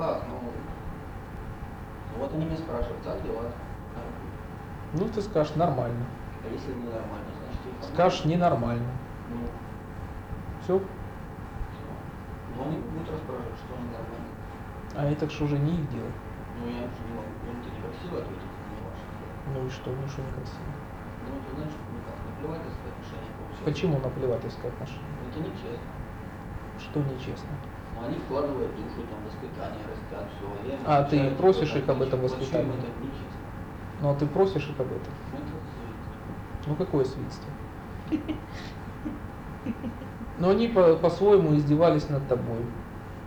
как? Ну, вот они меня спрашивают, как дела? Ну, ты скажешь нормально. А если ненормально, значит их Скажешь ненормально. Ну, Все. всё. Ну, они будут расспрашивать, что ненормально. А это ж уже не их дело. Ну, я же не могу, ну, ты не красиво ответить, это не ваше дело. Ну и что, ну что некрасиво. Ну, ты знаешь, ну как, наплевательское отношение получается. Почему наплевательское отношение? Это нечестно. Что нечестно? Ну, они вкладывают душу, там, воспитание, растят, все. Я им А ты просишь их об этом воспитании? Ну а ты просишь их об этом? Ну, это. Ну какое свинство? Но они по- по-своему издевались над тобой.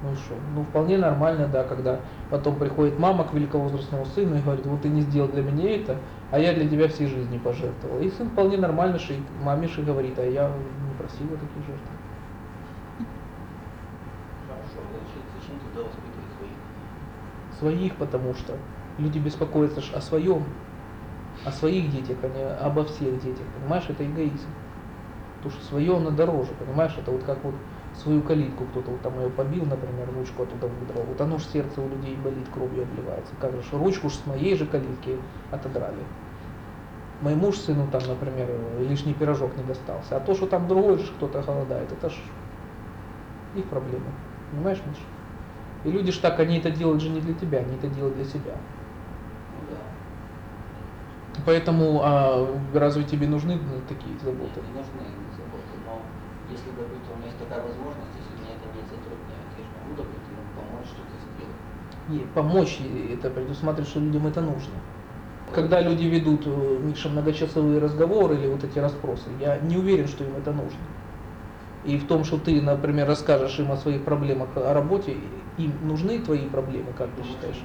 Ну что? Ну вполне нормально, да, когда потом приходит мама к великовозрастному сыну и говорит, вот ты не сделал для меня это, а я для тебя всей жизни пожертвовал. И сын вполне нормально ши, маме ши говорит, а я не просила таких жертв. Хорошо, значит, зачем тогда воспитывать своих? Потому что люди беспокоятся о своем, о своих детях, а не обо всех детях. Понимаешь, это эгоизм. Потому что свое оно дороже, понимаешь, это вот как вот свою калитку кто-то вот там ее побил, например, ручку оттуда выдрал. Вот оно ж сердце у людей болит, кровью обливается. Как же ручку ж с моей же калитки отодрали. Моему ж сыну там, например, лишний пирожок не достался. А то, что там другой же кто-то голодает, это ж их проблема. Понимаешь, Миша? И люди ж так, они это делают же не для тебя, они это делают для себя. Да. Поэтому а, разве тебе нужны ну, такие заботы? Мне не нужны заботы, но если, допустим, у меня есть такая возможность, если меня это не затрудняет, я же могу, допустим, им помочь что-то сделать. И помочь это предусматривает, что людям это нужно. Когда люди ведут, э, Миша, многочасовые разговоры или вот эти расспросы, я не уверен, что им это нужно. И в том, что ты, например, расскажешь им о своих проблемах о работе, им нужны твои проблемы, как ты считаешь?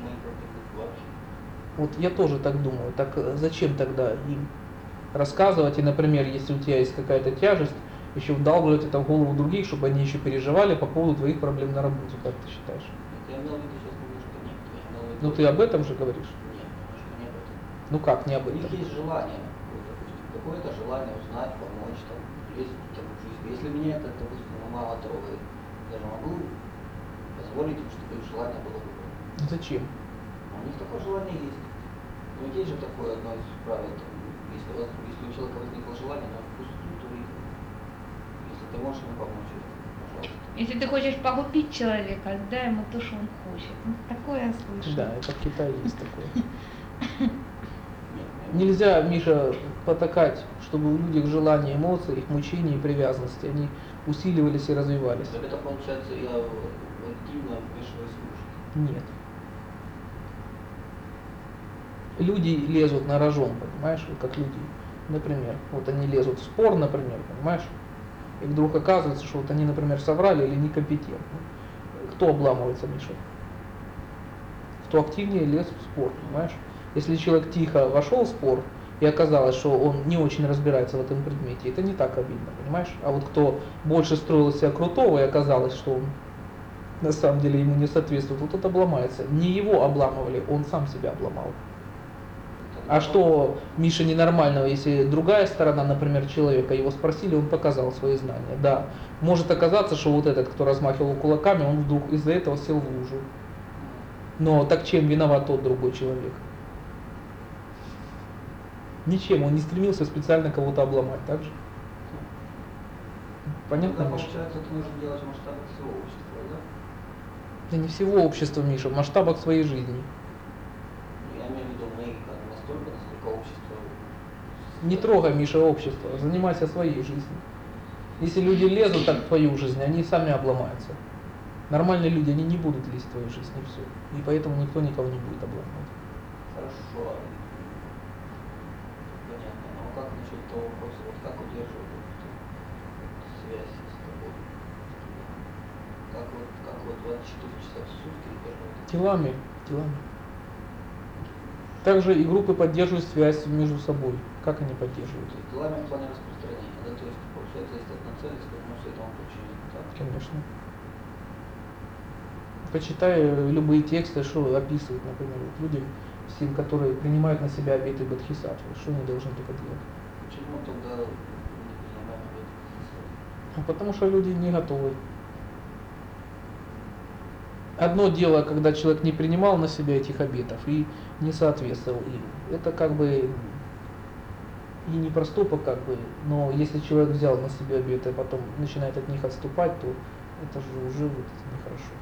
Вот я тоже так думаю. Так э, зачем тогда им рассказывать? И, например, если у тебя есть какая-то тяжесть, еще вдалбливать это в голову других, чтобы они еще переживали по поводу твоих проблем на работе, как ты считаешь? Ну ты об этом же говоришь? Нет, немножко не об этом. Ну как, не об У них этом? есть желание, допустим, какое-то желание узнать, помочь, там, лезть там. Если меня это, допустим, ну, мало трогает, я же могу позволить им, чтобы их желание было выполнено. Зачем? А у них такое желание есть. Ну, есть же такое одно из правил, там, если, у вас, если у человека возникло желание, ну, пусть идут и Если ты можешь ему помочь, пожалуйста. Если ты хочешь погубить человека, дай ему то, что он хочет. Ну, такое я слышу. Да, это в Китае есть такое. Нельзя, Миша, потакать, чтобы у людей желания, эмоции, их мучения и привязанности, они усиливались и развивались. Так это получается, я активно вмешиваюсь в. Нет. Люди лезут на рожон, понимаешь, вот как люди. Например, вот они лезут в спор, например, понимаешь, и вдруг оказывается, что вот они, например, соврали или некомпетентны. Кто обламывается, Миша? Кто активнее лез в спор, понимаешь? Если человек тихо вошел в спор, и оказалось, что он не очень разбирается в этом предмете, это не так обидно, понимаешь? А вот кто больше строил себя крутого, и оказалось, что он на самом деле ему не соответствует, вот это обломается. Не его обламывали, он сам себя обломал. А что Миша ненормального, если другая сторона, например, человека, его спросили, он показал свои знания. Да, может оказаться, что вот этот, кто размахивал кулаками, он вдруг из-за этого сел в лужу. Но так чем виноват тот другой человек? Ничем, он не стремился специально кого-то обломать, так же? Понятно, Тогда, Миша? получается, это нужно делать в масштабах всего общества, да? Да не всего общества, Миша, в масштабах своей жизни. Ну, Я имею в виду мы как настолько, насколько общество... Не трогай, Миша, общество, занимайся своей жизнью. Если люди лезут так в твою жизнь, они сами обломаются. Нормальные люди, они не будут лезть в твою жизнь, и все. И поэтому никто никого не будет обламывать. Хорошо. Понятно. Но того вопроса, вот как удерживать вот связь с тобой? Как вот, как вот 24 часа в сутки удерживать? Телами, телами. Также и группы поддерживают связь между собой. Как они поддерживают? То есть делами в плане распространения, да? То есть, получается, если одна цель, то все этому подчинено, так? Конечно. Почитай любые тексты, что описывают, например, вот людям, всем, которые принимают на себя обеты Бодхисаттвы, что они должны только делать. Почему тогда принимаем об этом Ну, потому что люди не готовы. Одно дело, когда человек не принимал на себя этих обетов и не соответствовал им. Это как бы и не проступок, как бы, но если человек взял на себя обеты, а потом начинает от них отступать, то это же уже вот нехорошо.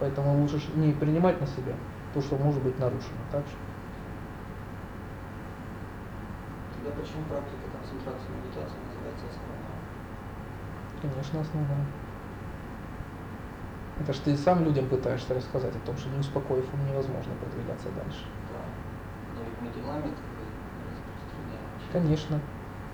Поэтому лучше не принимать на себя то, что может быть нарушено. Так же. Тогда почему практика концентрации медитации называется основной? Конечно, основное. Это ж ты сам людям пытаешься рассказать о том, что не успокоив ум невозможно продвигаться дальше. Да. Но ведь мы делами распространяем. Конечно.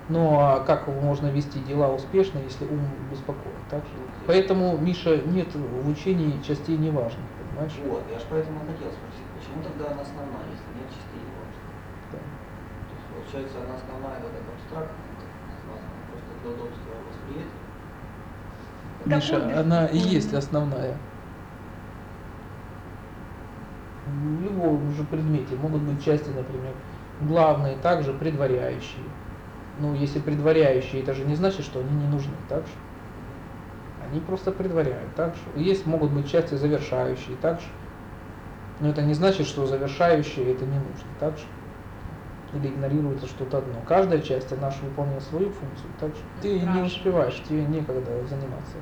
Ну а как можно вести дела успешно, если ум беспокоен? Так же? Поэтому, Миша, нет в учении частей неважных, понимаешь? Вот, я же поэтому хотел спросить, почему тогда она основная, если нет частей важных? Да. То есть получается она основная вот эта абстрактная, просто для удобства восприятия. Миша, Какой она и есть основная. В любом же предмете могут быть части, например, главные, также предваряющие. Ну, если предваряющие, это же не значит, что они не нужны, так же? Они просто предваряют, так же? Есть, могут быть части завершающие, так же? Но это не значит, что завершающие это не нужно, так же? Или игнорируется что-то одно. Каждая часть, она же выполняет свою функцию, так же? Ты не Спрашиваешь. успеваешь, тебе некогда заниматься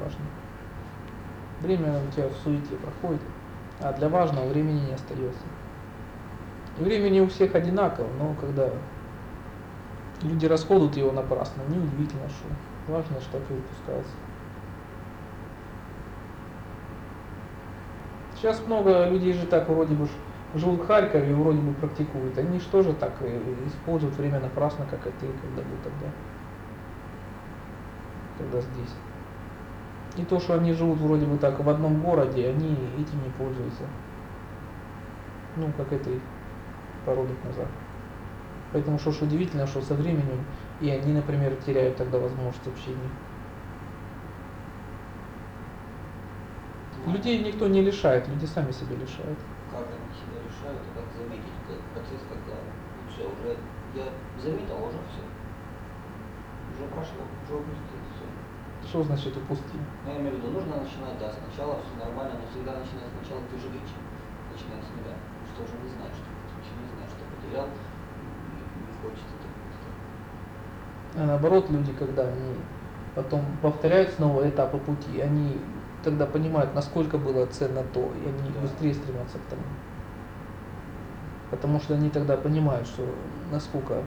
важным. Время у тебя в суете проходит, а для важного времени не остается. И времени у всех одинаково, но когда люди расходуют его напрасно, неудивительно, что важно, что так и выпускается. Сейчас много людей же так вроде бы живут в Харькове и вроде бы практикуют. Они же так э, используют время напрасно, как и ты, когда был тогда. Когда здесь. И то, что они живут вроде бы так в одном городе, они этим не пользуются. Ну, как это и пару лет назад. Поэтому что ж удивительно, что со временем и они, например, теряют тогда возможность общения. Людей никто не лишает, люди сами себя лишают. Как они себя решают, и как заметить этот процесс, когда все уже, я заметил, а уже все. Уже прошло, уже упустил все. Что значит упустил? Ну, я имею в виду, нужно начинать, да, сначала все нормально, но всегда начинать сначала ты же начиная с нуля. Что уже не знаешь, что еще не знаешь, что потерял, не хочется так просто. А наоборот, люди, когда они потом повторяют снова этапы пути, они тогда понимают, насколько было ценно то, и они Да. быстрее стремятся к тому. Потому что они тогда понимают, что насколько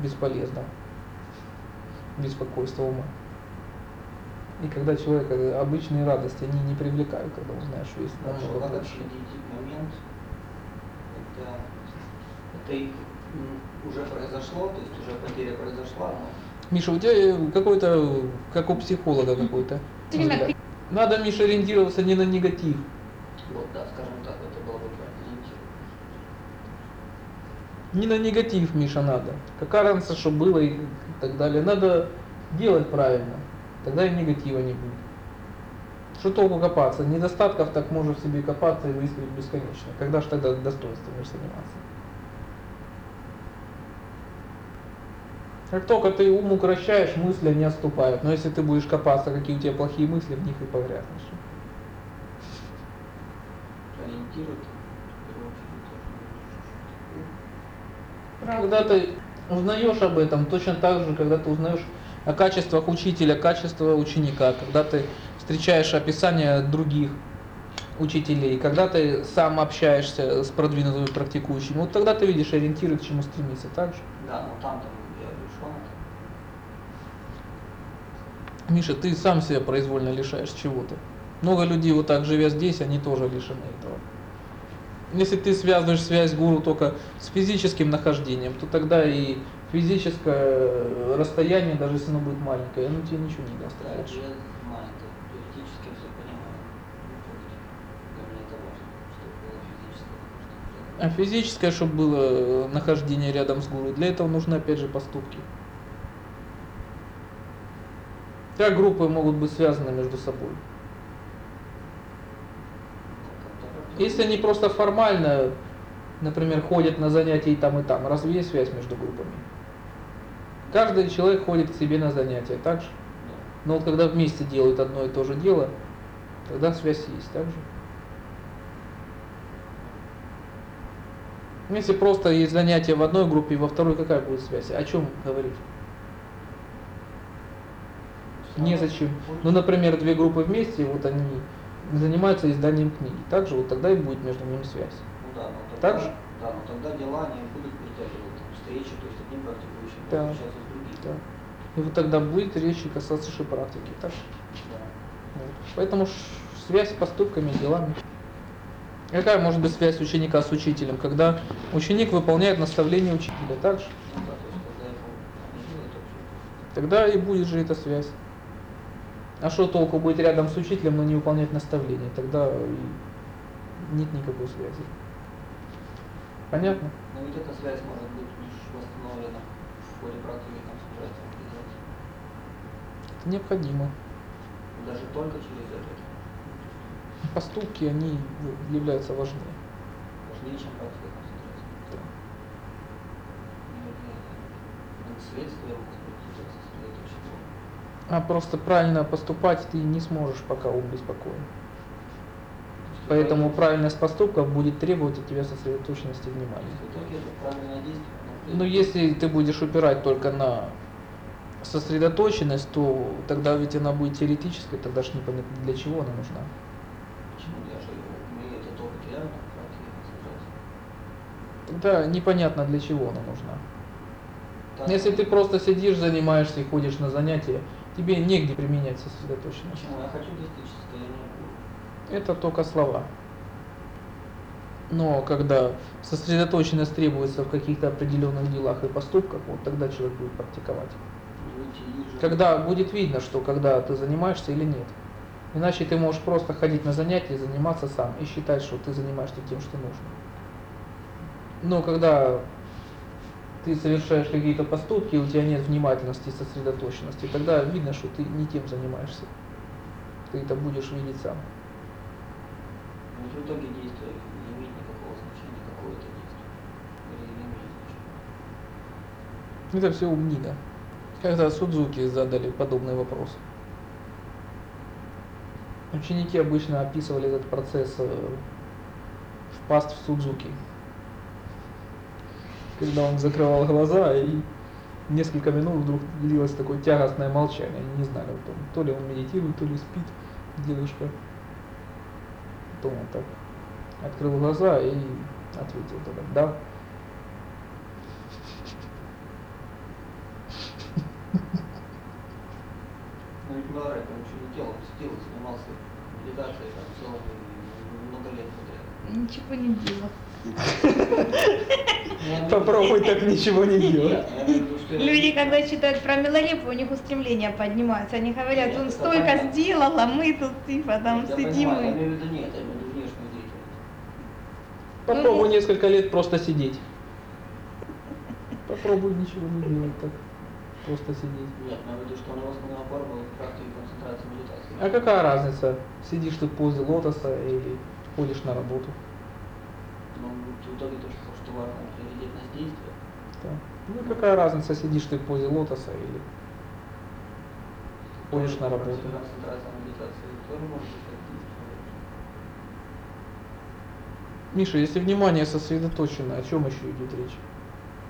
бесполезно беспокойство ума. И когда человека обычные радости, они не привлекают, когда узнаешь, что есть Хорошо, намного как больше. момент, когда это и, уже произошло, то есть уже потеря произошла, но Миша, у тебя э, какой-то, как у психолога какой-то. Взгляд. Надо, Миша, ориентироваться не на негатив. вот да, скажем так, это было бы. Не на негатив, Миша, надо. Какая разница, что было и так далее. Надо делать правильно. Тогда и негатива не будет. Что толку копаться? Недостатков так можно в себе копаться и выискивать бесконечно. Когда же тогда достоинством будешь заниматься? Как только ты ум укращаешь, мысли не отступают. Но если ты будешь копаться, какие у тебя плохие мысли, в них и погрязнешь. Когда ты узнаешь об этом, точно так же, когда ты узнаешь о качествах учителя, качествах ученика, когда ты встречаешь описания других учителей, когда ты сам общаешься с продвинутыми практикующими, вот тогда ты видишь ориентиры, к чему стремиться, так же? Да, но там-то я лишен этого. Миша, ты сам себя произвольно лишаешь чего-то. Много людей, вот так живя здесь, они тоже лишены этого. Если ты связываешь связь гуру только с физическим нахождением, то тогда и физическое расстояние, даже если оно будет маленькое, оно тебе ничего не даст. А физическое, чтобы было нахождение рядом с гуру, для этого нужны опять же поступки. Хотя группы могут быть связаны между собой. Если они просто формально, например, ходят на занятия и там, и там, разве есть связь между группами? Каждый человек ходит к себе на занятия, так же? Но вот когда вместе делают одно и то же дело, тогда связь есть, так же? Если просто есть занятия в одной группе и во второй, какая будет связь? О чем говорить? Незачем. Ну, например, две группы вместе, вот они занимаются изданием книги. Также вот тогда и будет между ними связь. Ну да, но тогда, Так же? Да, но тогда дела не будут притягивать встречи, то есть одним практикующим Да. будут общаться с другим. Да. И вот тогда будет речь и касаться же практики. Так? Да. Вот. Поэтому связь с поступками, делами. Какая может быть связь ученика с учителем, когда ученик выполняет наставление учителя, так же? Ну да, то есть когда его не делают вообще. Тогда и будет же эта связь. А что толку быть рядом с учителем, но не выполнять наставления? Тогда нет никакой связи. Понятно? Но ведь эта связь может быть лишь восстановлена в ходе практики концентрации мобилизации. Это необходимо. Даже только через это. Поступки, они в- являются важнее. Важнее, чем практика концентрации. Да. Следствие, может быть. А просто правильно поступать ты не сможешь, пока ум беспокоен. Поэтому правильность поступков будет требовать от тебя сосредоточенности То внимания. но этом- если ты будешь упирать только на сосредоточенность, то тогда ведь она будет теоретической, тогда же непонятно для чего она нужна. Почему я же? Тогда непонятно для чего она нужна. Если ты просто сидишь, занимаешься и ходишь на занятия, тебе негде применять сосредоточенность. Я хочу гуру. Это только слова. Но когда сосредоточенность требуется в каких-то определенных делах и поступках, вот тогда человек будет практиковать. Когда будет видно, что когда ты занимаешься или нет. Иначе ты можешь просто ходить на занятия, заниматься сам и считать, что ты занимаешься тем, что нужно. Но когда ты совершаешь какие-то поступки, у тебя нет внимательности и сосредоточенности, тогда видно, что ты не тем занимаешься. Ты это будешь видеть сам. Но в итоге действие не имеет никакого значения, какое это действие. Или не имеет значения. Это все умнина. Когда Судзуки задали подобный вопрос. Ученики обычно описывали этот процесс э, впасть в Судзуки. Когда он закрывал глаза и несколько минут вдруг длилось такое тягостное молчание. Они не знали, вот он, то ли он медитирует, то ли спит, дедушка. Потом он так открыл глаза и ответил тогда, да. Ну ведь говорят, он еще не телом сидел, занимался медитацией там целыми много лет подряд. Ничего не делал. Ну, я имею в виду- Попробуй так ничего не делать. Люди, когда читают про Милолепу, у них устремления поднимаются. Они говорят, он столько сделал, а мы тут типа там сидим. Попробуй Ну, несколько лет просто сидеть. Попробуй ничего не делать так. Просто сидеть. Нет, в виду, что у него основная форма в практике концентрации медитации. А какая разница, сидишь ты в позе лотоса или ходишь на работу? Но в итоге то, что, что важно, действия. Да. Ну какая разница, сидишь ты в позе лотоса или ходишь на работу? Миша, если внимание сосредоточено, о чем еще идет речь?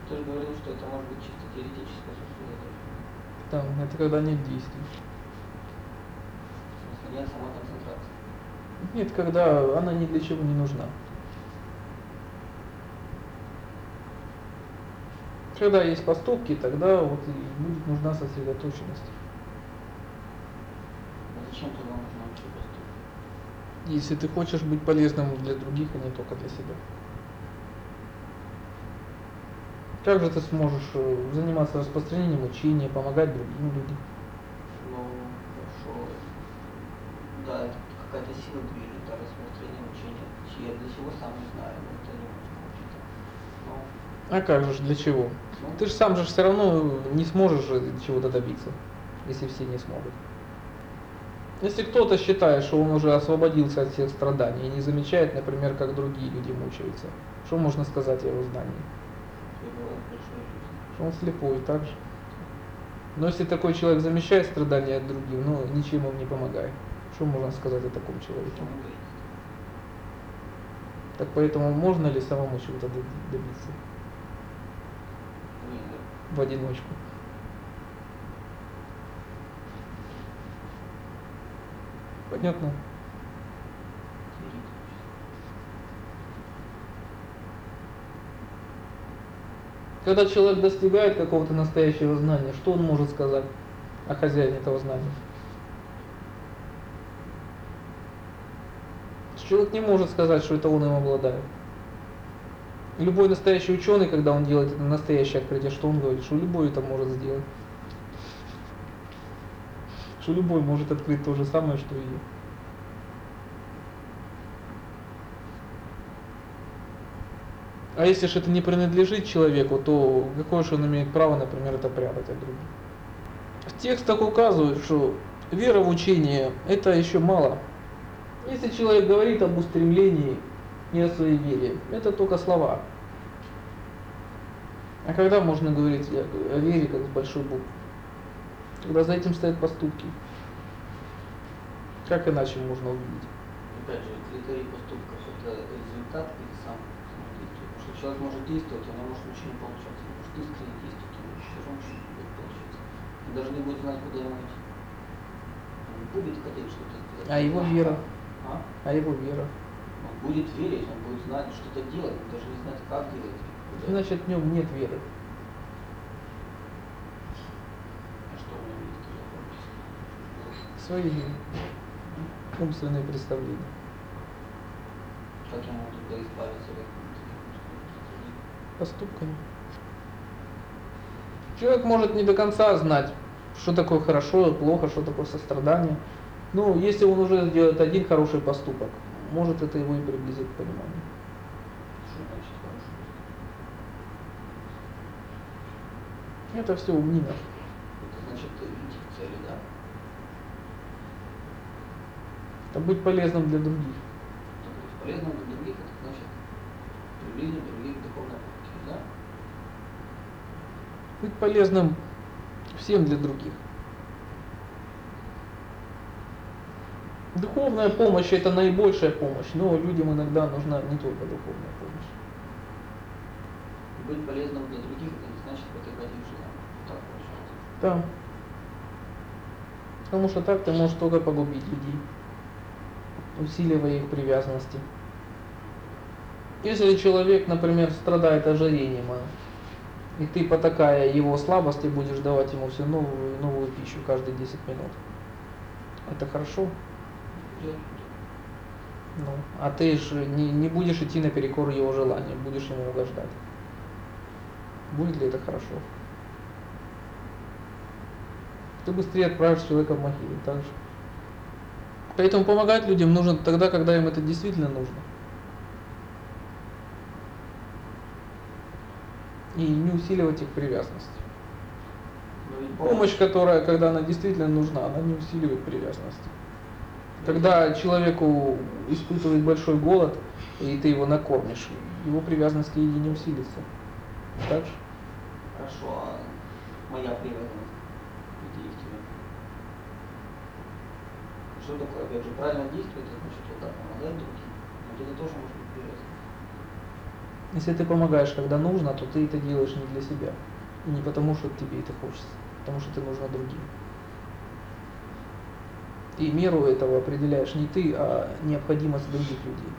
Ты же говорил, что это может быть чисто теоретическое сосредоточение. Там, это когда нет действий. Нет, когда она ни для чего не нужна. Когда есть поступки, тогда вот и будет нужна сосредоточенность. А зачем тогда нужно вообще поступить? Если ты хочешь быть полезным для других, а не только для себя. Как же ты сможешь э, заниматься распространением учения, помогать другим людям? Ну, хорошо. Да, это какая-то сила движет, да, распространение учения. Чья для чего сам не знаю, но это не А как же для чего? ну, Ты же сам же все равно не сможешь чего-то добиться, если все не смогут. Если кто-то считает, что он уже освободился от всех страданий и не замечает, например, как другие люди мучаются, что можно сказать о его знании? Что он слепой так же. Но если такой человек замечает страдания от других, но ничем им не помогает, что можно сказать о таком человеке? Он. Так поэтому можно ли самому чего-то добиться в одиночку? Понятно? Когда человек достигает какого-то настоящего знания, что он может сказать о хозяине этого знания? Человек не может сказать, что это он им обладает. Любой настоящий ученый, когда он делает это настоящее открытие, что он говорит? Что любой это может сделать. Что любой может открыть то же самое, что и я. А если же это не принадлежит человеку, то какое же он имеет право, например, это прятать от других? В текстах указывают, что вера в учение – это еще мало. Если человек говорит об устремлении и о своей вере, это только слова. А когда можно говорить о о вере как с большой буквы? Когда за этим стоят поступки. Как иначе можно увидеть? Опять же, критерий поступков это результат или сам действие. Потому что человек может действовать, а может ничего не получаться. Может искренне действовать, у него все равно ничего не будет получаться. Он даже не будет знать, куда ему идти. Он будет хотеть что-то сделать. А его вера? А? А его вера? Он будет верить, он будет знать, что-то делать, он даже не знает, как делать. Значит, в нем нет веры. А? Свои умственные представления. Как ему тогда избавиться от поступками. Человек может не до конца знать, что такое хорошо плохо, что такое сострадание. Но если он уже сделает один хороший поступок, может это его и приблизит к пониманию. Что значит хороший поступок? Это все умнина. Это значит идти к цели, да? Это быть полезным для других. То есть полезным для других, это значит приближение других к духовной практике, да? Быть полезным всем для других. Духовная помощь это наибольшая помощь, но людям иногда нужна не только духовная помощь. Быть полезным для других, это не значит потакать их желаниям. Так получается. Да. Потому что так ты можешь только погубить людей, усиливая их привязанности. Если человек, например, страдает ожирением, а, и ты, потакая его слабости, будешь давать ему все новую и новую пищу каждые 10 минут, это хорошо. Ну, а ты же не, не будешь идти наперекор его желаниям, будешь ему угождать. Будет ли это хорошо? Ты быстрее отправишь человека в могилу, так же. Поэтому помогать людям нужно тогда, когда им это действительно нужно. И не усиливать их привязанность. Но ведь Помощь, которая, когда она действительно нужна, она не усиливает привязанность. Когда человеку испытывает большой голод, и ты его накормишь, его привязанность к еде не усилится. Так же? Хорошо, а моя привязанность к действию. Что такое, опять же, правильно действовать, это значит вот так помогать другим. Вот это тоже может быть привязано. Если ты помогаешь, когда нужно, то ты это делаешь не для себя. И не потому, что тебе это хочется, а потому что ты нужно другим. И меру этого определяешь не ты, а необходимость других людей.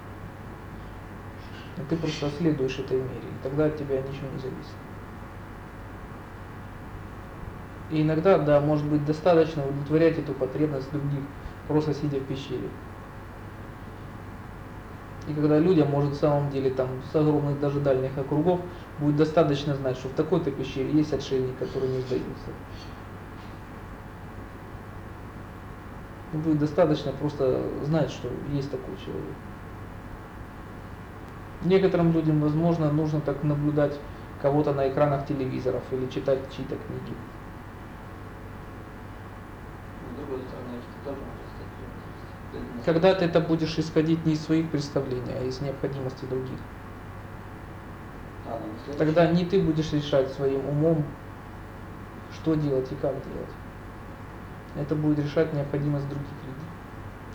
И ты просто следуешь этой мере, и тогда от тебя ничего не зависит. И иногда, да, может быть достаточно удовлетворять эту потребность других, просто сидя в пещере. И когда людям, может, в самом деле, там, с огромных даже дальних округов, будет достаточно знать, что в такой-то пещере есть отшельник, который не сдается. Будет достаточно просто знать, что есть такой человек. Некоторым людям, возможно, нужно так наблюдать кого-то на экранах телевизоров или читать чьи-то книги. Когда ты это будешь исходить не из своих представлений, а из необходимости других. А, ну, Тогда не ты будешь решать своим умом, что делать и как делать. Это будет решать необходимость других людей,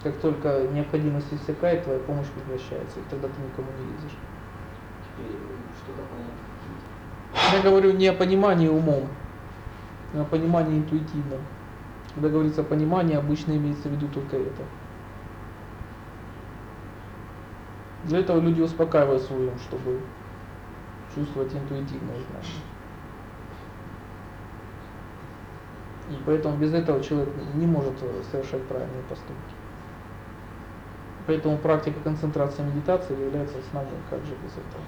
Как только необходимость иссякает, твоя помощь прекращается, и тогда ты никому не лезешь. Теперь э, что-то понятно. Я говорю не о понимании умом, а о понимании интуитивном. Когда говорится понимание, обычно имеется в виду только это. Для этого люди успокаивают свой ум, чтобы чувствовать интуитивное знание. И поэтому без этого человек не может э, совершать правильные поступки. Поэтому практика концентрации медитации является основной, как же без этого.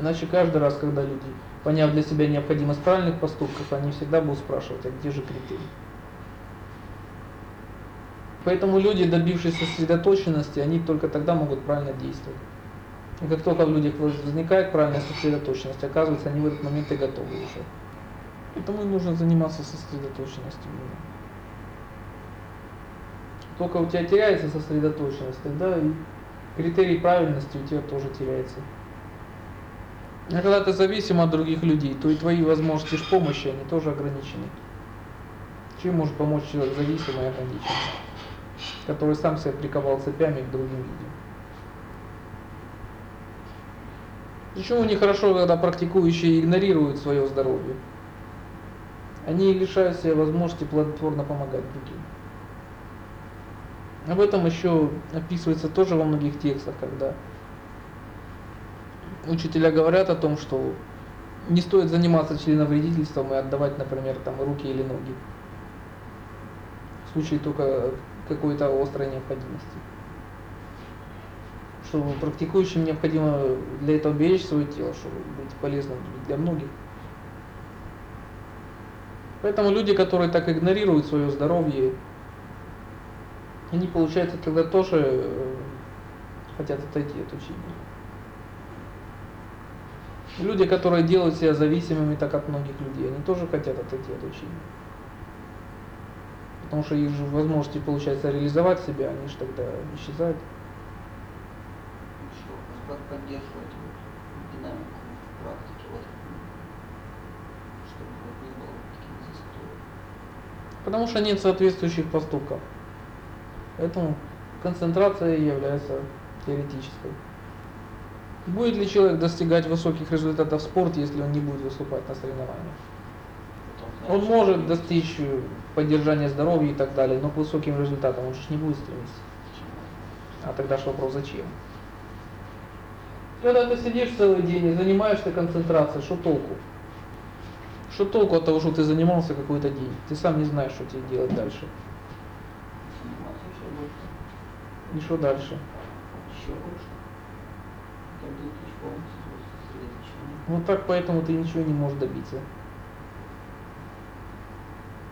Иначе каждый раз, когда люди, поняв для себя необходимость правильных поступков, они всегда будут спрашивать, а где же критерий? Поэтому люди, добившиеся сосредоточенности, они только тогда могут правильно действовать. И как только в людях возникает правильная сосредоточенность, оказывается, они в этот момент и готовы уже. Поэтому и нужно заниматься сосредоточенностью. Только у тебя теряется сосредоточенность, тогда и критерий правильности у тебя тоже теряется. А когда ты зависим от других людей, то и твои возможности ж помощи, они тоже ограничены. Чем может помочь человек зависимый и ограниченный, который сам себя приковал цепями к другим людям? Почему нехорошо, когда практикующие игнорируют свое здоровье? Они лишают себя возможности плодотворно помогать другим. Об этом еще описывается тоже во многих текстах, когда учителя говорят о том, что не стоит заниматься членовредительством и отдавать, например, там руки или ноги. В случае только какой-то острой необходимости. Что практикующим необходимо для этого беречь свое тело, чтобы быть полезным для многих. Поэтому люди, которые так игнорируют свое здоровье, они, получается, тогда тоже э, хотят отойти от учения. Люди, которые делают себя зависимыми так от многих людей, они тоже хотят отойти от учения. Потому что их же возможности, получается, реализовать себя, они же тогда исчезают. Что, как поддерживать динамику в практике, вот, чтобы вот не было таких застоев. Потому что нет соответствующих поступков. Поэтому концентрация является теоретической. Будет ли человек достигать высоких результатов в спорте, если он не будет выступать на соревнованиях? Он может достичь э, поддержания здоровья и так далее, но к высоким результатам он же не будет стремиться. А тогда ж вопрос зачем? Когда ты сидишь целый день и занимаешься концентрацией, что толку? Что толку от того, что ты занимался какой-то день? Ты сам не знаешь, что тебе делать дальше. Заниматься еще больше. И что дальше? Еще. Вот так поэтому ты ничего не можешь добиться.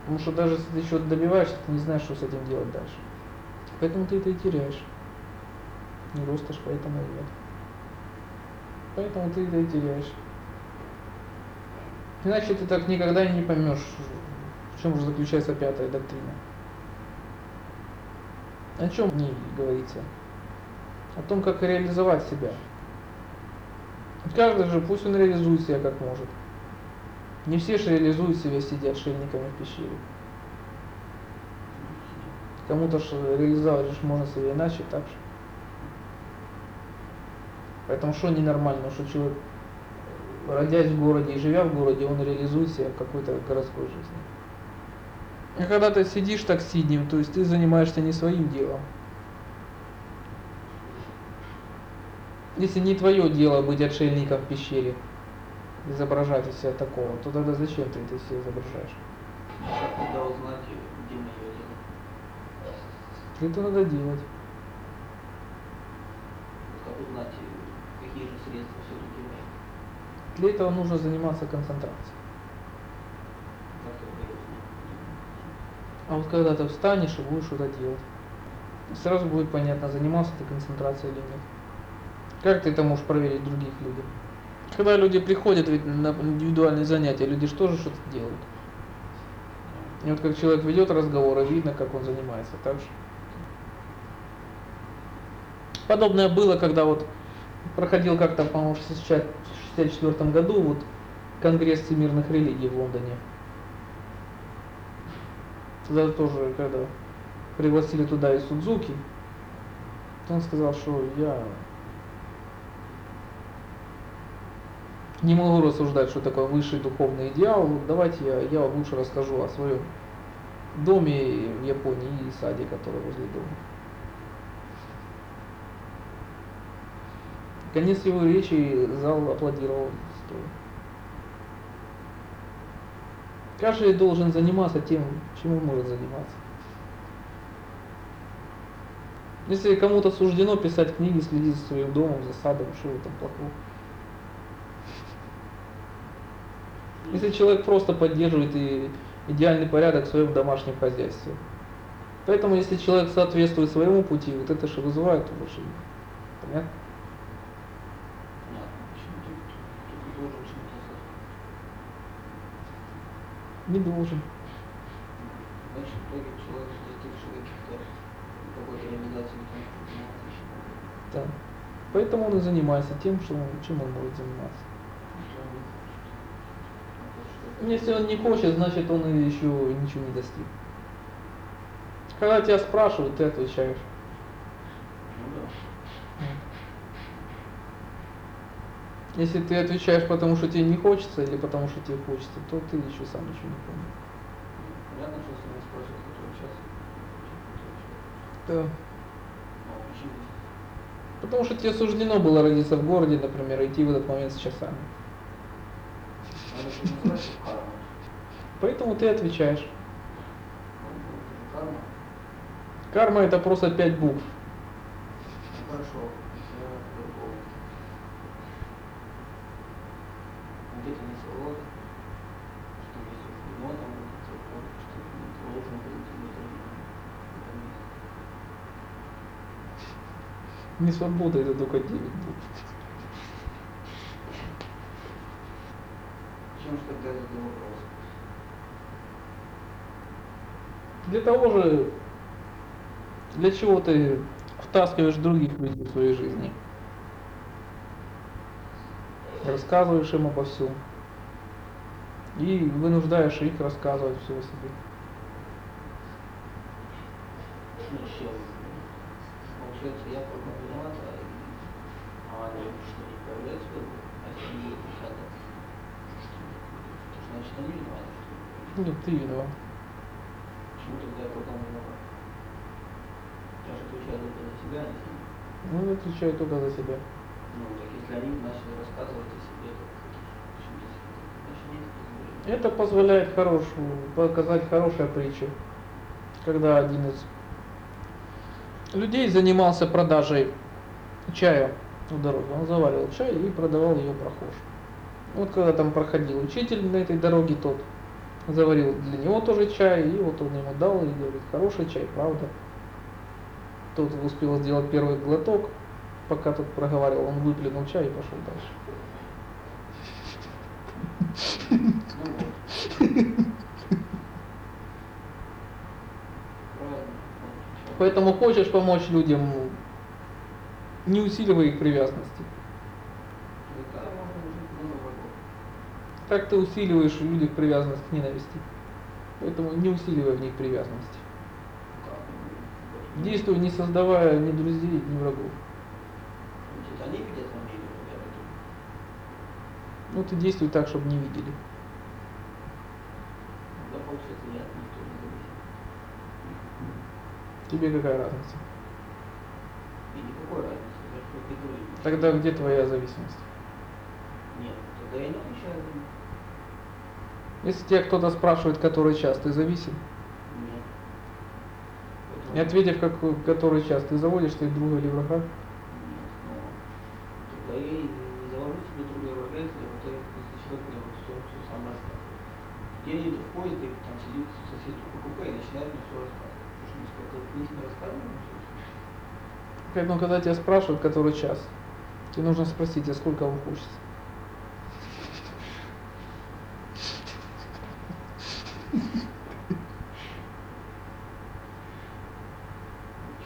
Потому что даже если ты что-то добиваешься, ты не знаешь, что с этим делать дальше. Поэтому ты это и теряешь. Не ростешь, поэтому и нет. Поэтому ты это и теряешь. Иначе ты так никогда и не поймешь, в чем же заключается пятая доктрина. О чем в ней говорится? О том, как реализовать себя. Каждый же, пусть он реализует себя как может. Не все же реализуют себя, сидя отшельниками в пещере. Кому-то же реализовать же можно себя иначе, так же. Поэтому что ненормально, что человек, родясь в городе и живя в городе, он реализует себя в какой-то городской жизни. А когда ты сидишь так сиднем, то есть ты занимаешься не своим делом. Если не твое дело быть отшельником в пещере, изображать из себя такого, то тогда зачем ты это себе изображаешь? Как тогда узнать, где мое дело? Это надо делать. Как узнать, какие же средства все-таки мои? Для этого нужно заниматься концентрацией. Как только я узнаю. А вот когда ты встанешь и будешь что-то делать, сразу будет понятно, занимался ты концентрацией или нет. Как ты это можешь проверить других людях? Когда люди приходят ведь на индивидуальные занятия, люди же тоже что-то делают. И вот как человек ведет разговор, и видно, как он занимается. Так же. Подобное было, когда вот проходил как-то, по-моему, в 1964 году вот Конгресс всемирных религий в Лондоне. Тогда тоже, когда пригласили туда и Судзуки, он сказал, что я не могу рассуждать, что такое высший духовный идеал. Вот Давайте я, я лучше расскажу о своем доме в Японии и саде, который возле дома. Конец его речи зал аплодировал стоя. Каждый должен заниматься тем, чему может заниматься. Если кому-то суждено писать книги, следить за своим домом, за садом, что этом плохого? Если человек просто поддерживает и идеальный порядок в своем домашнем хозяйстве. Поэтому если человек соответствует своему пути, вот это же вызывает уважение. Понятно. Почему ты, ты, ты должен чему-то соответствовать? Не должен. Значит, в итоге человек, достигший какой-то реализации Да. Поэтому он и занимается тем, что он- чем он может заниматься. Если он не хочет, значит он еще ничего не достиг. Когда тебя спрашивают, ты отвечаешь. Ну да. Если ты отвечаешь, потому что тебе не хочется или потому что тебе хочется, то ты еще сам ничего не понял. Понятно, что если меня спрашивают, который час, Да. ну? Потому что тебе суждено было родиться в городе, например, идти в этот момент с часами. Поэтому ты отвечаешь. Ну. Карма это просто пять букв. Ну хорошо, я другого. Где-то не свобода, что есть суждено, там будет свобода, что должен быть где-то в этом месте. Не свобода, это только девять букв. Почему же тогда задал вопрос? Для того же, для чего ты втаскиваешь других людей в своей жизни. Рассказываешь им обо всем. И вынуждаешь их рассказывать все о себе. Еще, получается, я виноват, а, они что, не любовь? А если мешать, то значит они виноваты? Нет, ты виноват. Почему тогда я потом виноват? Я же отвечаю только за себя, а не за. Ну, я отвечаю только за себя. Ну, так если они начали рассказывать о себе, то почему позволения? Это позволяет хорошую, показать хорошая притча. Когда один из людей занимался продажей чая у дороги. Он заваривал чай и продавал ее прохожим. Вот когда там проходил учитель на этой дороге, тот заварил для него тоже чай, и вот он ему дал и говорит, хороший чай, правда. Тот успел сделать первый глоток, пока тот проговаривал, он выплюнул чай и пошел дальше. Ну вот. Правильно. Вот, чё. Поэтому хочешь помочь людям, не усиливай их привязанности. Так ты усиливаешь в людях привязанность к ненависти. Поэтому не усиливай в них привязанности. Как? Действуй, не создавая ни друзей, ни врагов. Ну ты действуй так, чтобы не видели. Да, получается, от них тоже зависим. Тебе какая разница? И никакой разницы, же только и говорю. Тогда где твоя зависимость? Нет, тогда я не отвечаю за. Если тебя кто-то спрашивает, который час, ты зависим. Нет. Поэтому- Не ответив, какой, который час, ты заводишь своих друга или врага. Нет, ну, тогда я не завожу себе друга врага, если вот этот человек мне вот все, все сам рассказывает. Я еду в поезд, и там сидит сосед в купе и начинает мне все рассказывать. Поэтому, когда тебя спрашивают, который час, тебе нужно спросить, а сколько вам хочется.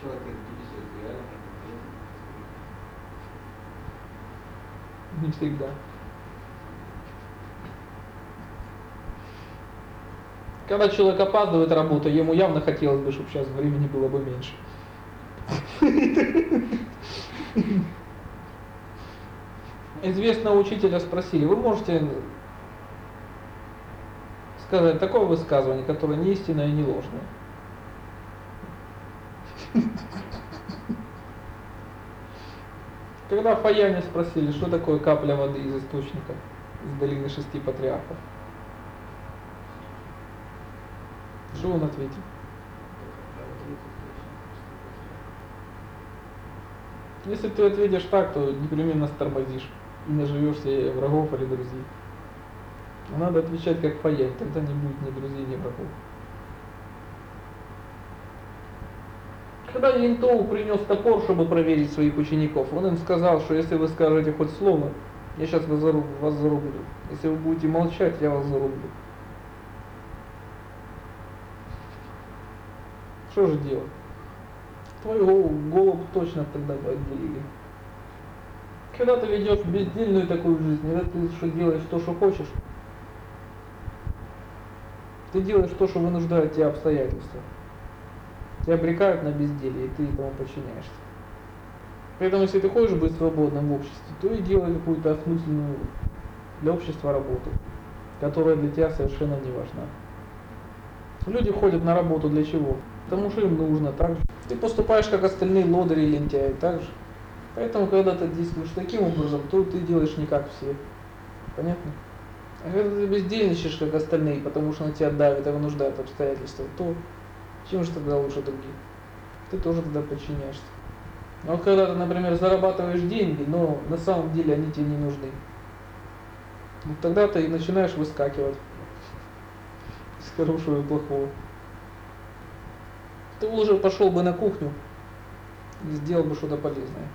Человек интересует реально, конкретно. Не всегда. Когда человек опаздывает работу, ему явно хотелось бы, чтобы сейчас времени было бы меньше. Известного учителя спросили, вы можете сказать такое высказывание, которое не истинное и не ложное? Когда Фаяне спросили, что такое капля воды из источника, из долины шести патриархов, что он ответил? Если ты ответишь так, то непременно тормозишь и наживешь себе врагов или друзей. А надо отвечать как Фаян, тогда не будет ни друзей, ни врагов. Когда Янтоу принес топор, чтобы проверить своих учеников, он им сказал, что если вы скажете хоть слово, я сейчас. Вас зарублю. Если вы будете молчать, я вас зарублю. Что же делать? Твою голову, голову точно тогда бы отделили. Когда ты ведешь бездельную такую жизнь, когда ты что делаешь то, что хочешь, ты делаешь то, что вынуждают тебя обстоятельства. Тебя обрекают на безделье, и ты этому подчиняешься. Поэтому, если ты хочешь быть свободным в обществе, то и делай какую-то осмысленную для общества работу, которая для тебя совершенно не важна. Люди ходят на работу для чего? Потому что им нужно так же. Ты поступаешь как остальные лодыри лентяи, так же. Поэтому, когда ты действуешь таким образом, то ты делаешь не как все. Понятно? А когда ты бездельничаешь, как остальные, потому что на тебя давят и вынуждают обстоятельства, то чем же тогда лучше других? Ты тоже тогда подчиняешься. А вот когда ты, например, зарабатываешь деньги, но на самом деле они тебе не нужны, вот тогда ты и начинаешь выскакивать из хорошего и плохого ты уже пошел бы на кухню и сделал бы что-то полезное.